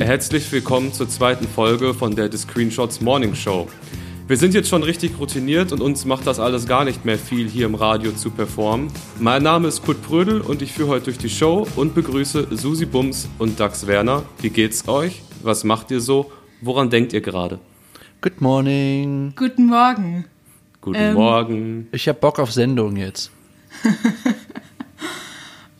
Herzlich willkommen zur zweiten Folge von der The Screenshots Morning Show. Wir sind jetzt schon richtig routiniert und uns macht das alles gar nicht mehr viel, hier im Radio zu performen. Mein Name ist Kurt Prödel und ich führe heute durch die Show und begrüße Susi Bums und Dax Werner. Wie geht's euch? Was macht ihr so? Woran denkt ihr gerade? Good morning. Guten Morgen. Guten ähm, Morgen. Ich hab Bock auf Sendung jetzt.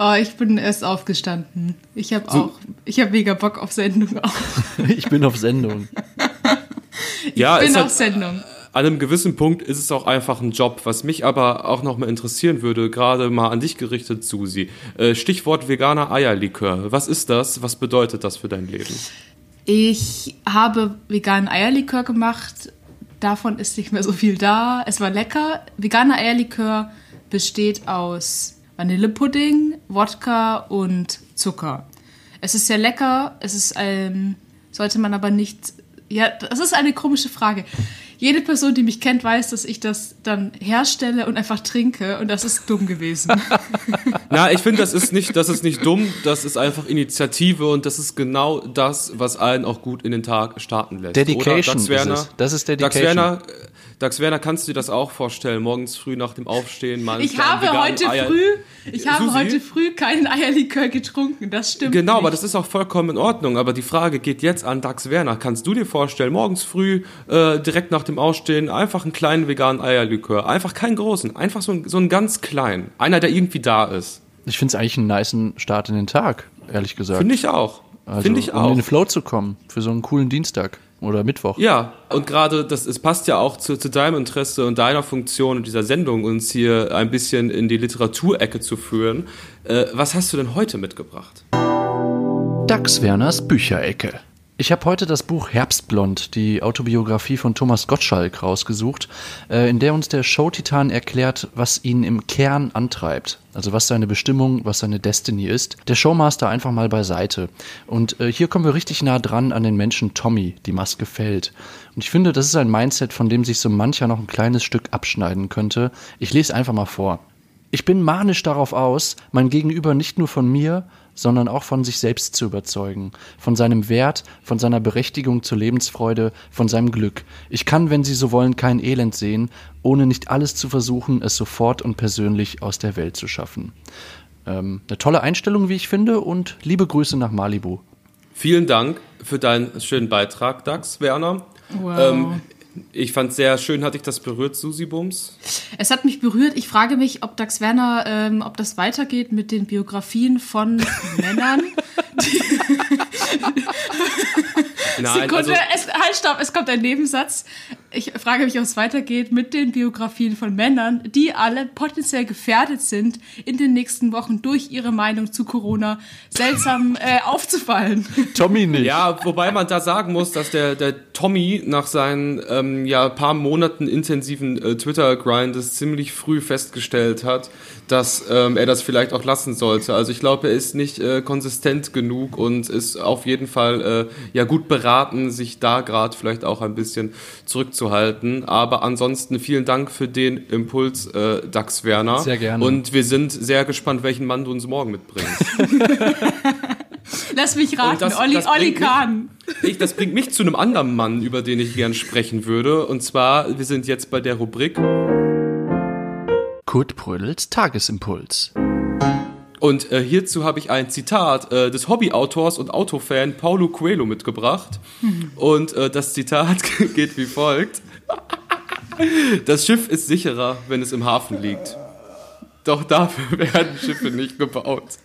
oh, ich bin erst aufgestanden. Ich habe so. auch, ich habe mega Bock auf Sendung auch. ich bin auf Sendung. ja, ich bin auf hat, Sendung. An einem gewissen Punkt ist es auch einfach ein Job. Was mich aber auch noch mal interessieren würde, gerade mal an dich gerichtet, Susi. Äh, Stichwort veganer Eierlikör. Was ist das? Was bedeutet das für dein Leben? Ich habe veganen Eierlikör gemacht. Davon ist nicht mehr so viel da. Es war lecker. Veganer Eierlikör besteht aus Vanillepudding, Wodka und Zucker. Es ist sehr lecker. Es ist ein, sollte man aber nicht ja, das ist eine komische Frage. Jede Person, die mich kennt, weiß, dass ich das dann herstelle und einfach trinke und das ist dumm gewesen. Na, ich finde, das ist nicht, das ist nicht dumm, das ist einfach Initiative und das ist genau das, was allen auch gut in den Tag starten lässt. Dedication. Oder? Dax Werner, ist es. Das ist Dedication. Dax Werner, Dax Werner, kannst du dir das auch vorstellen? Morgens früh nach dem Aufstehen mal. Ich habe heute Eier früh, ich habe Susi? heute früh keinen Eierlikör getrunken. Das stimmt. Genau, nicht. aber das ist auch vollkommen in Ordnung. Aber die Frage geht jetzt an Dax Werner. Kannst du dir vorstellen, morgens früh äh, direkt nach dem Aufstehen einfach einen kleinen veganen Eierlikör, einfach keinen großen, einfach so, so einen ganz kleinen, einer, der irgendwie da ist. Ich finde es eigentlich einen niceen Start in den Tag, ehrlich gesagt. Finde ich auch. Also, Finde ich um auch. in den Flow zu kommen für so einen coolen Dienstag oder Mittwoch. Ja, und gerade das, es passt ja auch zu, zu deinem Interesse und deiner Funktion in dieser Sendung, uns hier ein bisschen in die Literaturecke zu führen. Äh, was hast du denn heute mitgebracht? Dax Werners Bücherecke. Ich habe heute das Buch Herbstblond, die Autobiografie von Thomas Gottschalk, rausgesucht, äh, in der uns der Showtitan erklärt, was ihn im Kern antreibt. Also was seine Bestimmung, was seine Destiny ist. Der Showmaster einfach mal beiseite. Und äh, hier kommen wir richtig nah dran an den Menschen Tommy, die Maske fällt. Und ich finde, das ist ein Mindset, von dem sich so mancher noch ein kleines Stück abschneiden könnte. Ich lese einfach mal vor. Ich bin manisch darauf aus, mein Gegenüber nicht nur von mir, sondern auch von sich selbst zu überzeugen, von seinem Wert, von seiner Berechtigung zur Lebensfreude, von seinem Glück. Ich kann, wenn Sie so wollen, kein Elend sehen, ohne nicht alles zu versuchen, es sofort und persönlich aus der Welt zu schaffen. Ähm, eine tolle Einstellung, wie ich finde, und liebe Grüße nach Malibu. Vielen Dank für deinen schönen Beitrag, Dax Werner. Wow. Ähm, ich fand sehr schön, hat dich das berührt, Susi Bums? Es hat mich berührt. Ich frage mich, ob Dax Werner, ähm, ob das weitergeht mit den Biografien von Männern. Nein, Sekunde, also es, halt, stopp, es kommt ein Nebensatz. Ich frage mich, ob es weitergeht mit den Biografien von Männern, die alle potenziell gefährdet sind, in den nächsten Wochen durch ihre Meinung zu Corona seltsam äh, aufzufallen. Tommy nicht. Ja, wobei man da sagen muss, dass der, der Tommy nach seinen ähm, ja, paar Monaten intensiven äh, Twitter-Grindes ziemlich früh festgestellt hat, dass ähm, er das vielleicht auch lassen sollte. Also ich glaube, er ist nicht äh, konsistent genug und ist auf jeden Fall äh, ja gut beraten, sich da gerade vielleicht auch ein bisschen zurückzuhalten. Aber ansonsten vielen Dank für den Impuls, äh, Dax Werner. Sehr gerne. Und wir sind sehr gespannt, welchen Mann du uns morgen mitbringst. Lass mich raten, das, Olli, das Olli Kahn. Mich, ich, das bringt mich zu einem anderen Mann, über den ich gern sprechen würde. Und zwar, wir sind jetzt bei der Rubrik Kurt Prödels Tagesimpuls. Und äh, hierzu habe ich ein Zitat äh, des Hobbyautors und Autofan Paulo Coelho mitgebracht. Mhm. Und äh, das Zitat geht wie folgt. Das Schiff ist sicherer, wenn es im Hafen liegt. Doch dafür werden Schiffe nicht gebaut.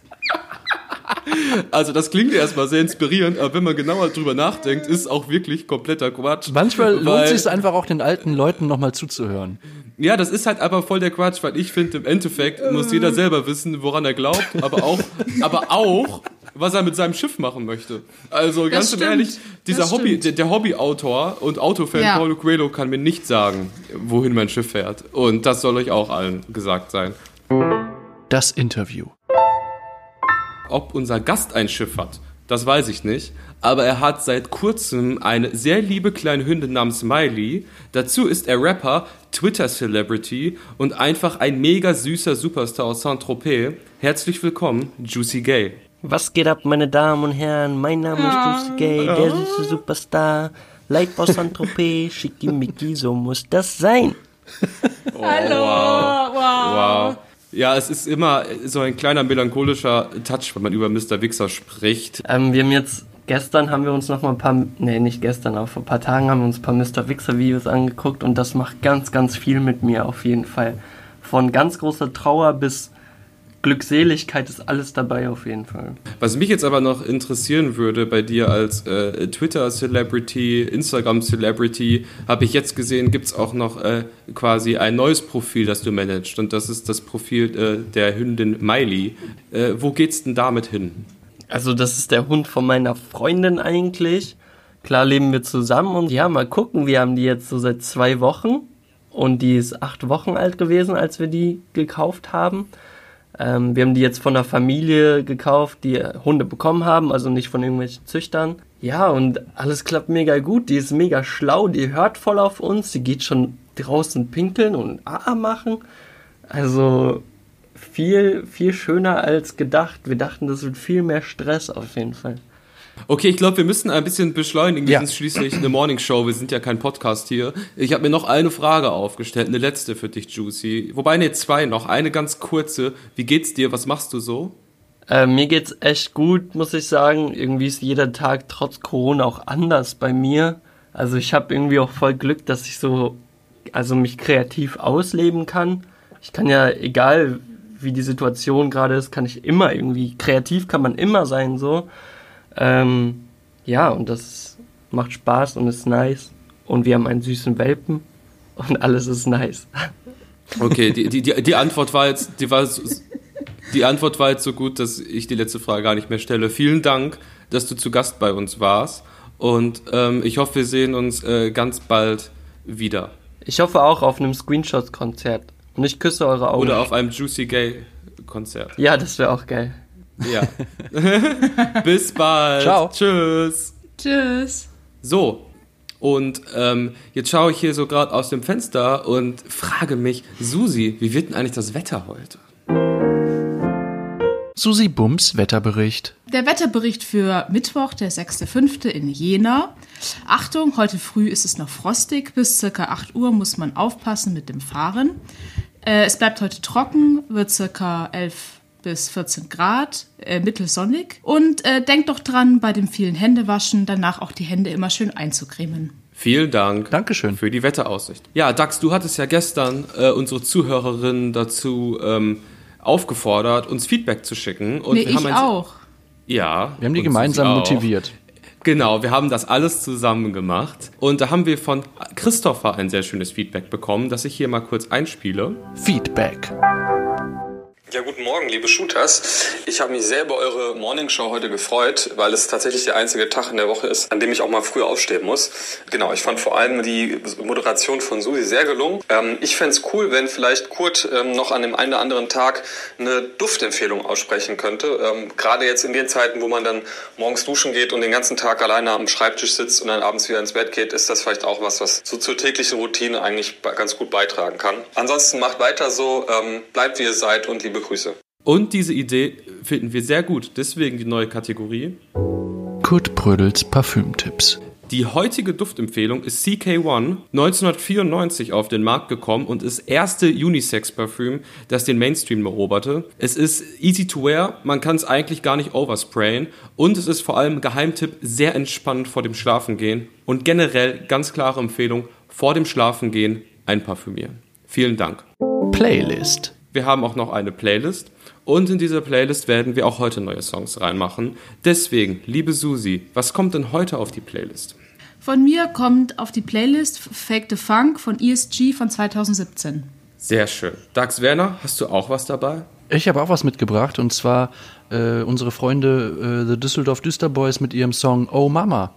Also das klingt erstmal sehr inspirierend, aber wenn man genauer drüber nachdenkt, ist auch wirklich kompletter Quatsch. Manchmal lohnt es sich einfach auch den alten Leuten nochmal zuzuhören. Ja, das ist halt aber voll der Quatsch, weil ich finde, im Endeffekt muss jeder selber wissen, woran er glaubt, aber auch, aber auch, was er mit seinem Schiff machen möchte. Also ganz ehrlich, dieser Hobby, der, der Hobbyautor und Autofan ja. Paulo Coelho kann mir nicht sagen, wohin mein Schiff fährt. Und das soll euch auch allen gesagt sein. Das Interview. Ob unser Gast ein Schiff hat, das weiß ich nicht. Aber er hat seit kurzem eine sehr liebe kleine Hündin namens Miley. Dazu ist er Rapper, Twitter-Celebrity und einfach ein mega süßer Superstar aus Saint-Tropez. Herzlich willkommen, Juicy Gay. Was geht ab, meine Damen und Herren? Mein Name ist Juicy Gay, der süße Superstar. Lightboss Saint-Tropez, Schickimicki, so muss das sein. Hallo, wow. Wow. Ja, es ist immer so ein kleiner melancholischer Touch, wenn man über Mr. Wixer spricht. Ähm, wir haben jetzt, gestern haben wir uns noch mal ein paar, nee, nicht gestern, aber vor ein paar Tagen haben wir uns ein paar Mr. Wixer Videos angeguckt und das macht ganz, ganz viel mit mir auf jeden Fall. Von ganz großer Trauer bis Glückseligkeit ist alles dabei auf jeden Fall. Was mich jetzt aber noch interessieren würde bei dir als äh, Twitter-Celebrity, Instagram-Celebrity, habe ich jetzt gesehen, gibt es auch noch äh, quasi ein neues Profil, das du managst. Und das ist das Profil äh, der Hündin Miley. Äh, wo geht's denn damit hin? Also das ist der Hund von meiner Freundin eigentlich. Klar leben wir zusammen und ja, mal gucken, wir haben die jetzt so seit zwei Wochen und die ist acht Wochen alt gewesen, als wir die gekauft haben. Ähm, wir haben die jetzt von einer Familie gekauft, die Hunde bekommen haben, also nicht von irgendwelchen Züchtern. Ja, und alles klappt mega gut. Die ist mega schlau, die hört voll auf uns, die geht schon draußen pinkeln und AA machen. Also viel, viel schöner als gedacht. Wir dachten, das wird viel mehr Stress auf jeden Fall. Okay, ich glaube, wir müssen ein bisschen beschleunigen. Wir Ja. sind schließlich eine Morning Show. Wir sind ja kein Podcast hier. Ich habe mir noch eine Frage aufgestellt, eine letzte für dich, Juicy. Wobei, ne, zwei noch. Eine ganz kurze. Wie geht's dir? Was machst du so? Äh, mir geht's echt gut, muss ich sagen. Irgendwie ist jeder Tag trotz Corona auch anders bei mir. Also ich habe irgendwie auch voll Glück, dass ich so, also mich kreativ ausleben kann. Ich kann ja, egal wie die Situation gerade ist, kann ich immer irgendwie, kreativ kann man immer sein, so. Ähm, ja, und das macht Spaß und ist nice. Und wir haben einen süßen Welpen und alles ist nice. Okay, die, die, die, die Antwort war jetzt, die war, so- die Antwort war jetzt so gut, dass ich die letzte Frage gar nicht mehr stelle. Vielen Dank, dass du zu Gast bei uns warst. Und ähm, ich hoffe, wir sehen uns äh, ganz bald wieder. Ich hoffe auch auf einem Screenshot-Konzert. Und ich küsse eure Augen. Oder auf einem Juicy Gay Konzert. ja, das wäre auch geil. Ja. Bis bald. Ciao. Tschüss. Tschüss. So. Und ähm, jetzt schaue ich hier so gerade aus dem Fenster und frage mich, Susi, wie wird denn eigentlich das Wetter heute? Susi Bums Wetterbericht. Der Wetterbericht für Mittwoch, der 6.5. in Jena. Achtung, heute früh ist es noch frostig. Bis circa 8 Uhr muss man aufpassen mit dem Fahren. Äh, es bleibt heute trocken, wird circa 11 bis 14 Grad, äh, mittelsonnig. Und äh, denkt doch dran, bei dem vielen Händewaschen danach auch die Hände immer schön einzucremen. Vielen Dank. Dankeschön. Für die Wetteraussicht. Ja, Dax, du hattest ja gestern äh, unsere Zuhörerinnen dazu ähm, aufgefordert, uns Feedback zu schicken. Und nee, wir haben ich auch. Ja. Wir haben die gemeinsam motiviert. Genau, wir haben das alles zusammen gemacht. Und da haben wir von Christopher ein sehr schönes Feedback bekommen, das ich hier mal kurz einspiele. Feedback. Ja, guten Morgen, liebe Shooters. Ich habe mich sehr über eure Morningshow heute gefreut, weil es tatsächlich der einzige Tag in der Woche ist, an dem ich auch mal früher aufstehen muss. Genau, ich fand vor allem die Moderation von Susi sehr gelungen. Ähm, ich fänd's cool, wenn vielleicht Kurt ähm, noch an dem einen oder anderen Tag eine Duftempfehlung aussprechen könnte. Ähm, Gerade jetzt in den Zeiten, wo man dann morgens duschen geht und den ganzen Tag alleine am Schreibtisch sitzt und dann abends wieder ins Bett geht, ist das vielleicht auch was, was so zur täglichen Routine eigentlich ganz gut beitragen kann. Ansonsten macht weiter so, ähm, bleibt wie ihr seid und liebe Grüße. Und diese Idee finden wir sehr gut. Deswegen die neue Kategorie. Kurt Brödels Parfümtipps. Die heutige Duftempfehlung ist CK1, 1994 auf den Markt gekommen und ist erste Unisex-Parfüm, das den Mainstream eroberte. Es ist easy to wear, man kann es eigentlich gar nicht oversprayen und es ist vor allem Geheimtipp sehr entspannend vor dem Schlafengehen und generell ganz klare Empfehlung, vor dem Schlafengehen einparfümieren. Vielen Dank. Playlist. Wir haben auch noch eine Playlist und in dieser Playlist werden wir auch heute neue Songs reinmachen. Deswegen, liebe Susi, was kommt denn heute auf die Playlist? Von mir kommt auf die Playlist Fake the Funk von ESG von 2017. Sehr schön. Dax Werner, hast du auch was dabei? Ich habe auch was mitgebracht und zwar äh, unsere Freunde äh, The Düsseldorf Düsterboys mit ihrem Song Oh Mama.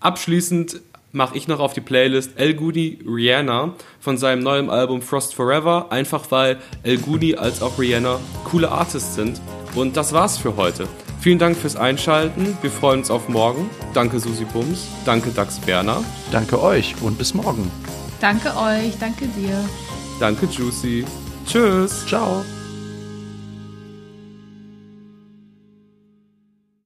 Abschließend mache ich noch auf die Playlist El Guni Rihanna von seinem neuen Album Frost Forever, einfach weil El Guni als auch Rihanna coole Artists sind. Und das war's für heute. Vielen Dank fürs Einschalten. Wir freuen uns auf morgen. Danke Susi Bums. Danke Dax Werner. Danke euch und bis morgen. Danke euch, danke dir. Danke Juicy. Tschüss. Ciao.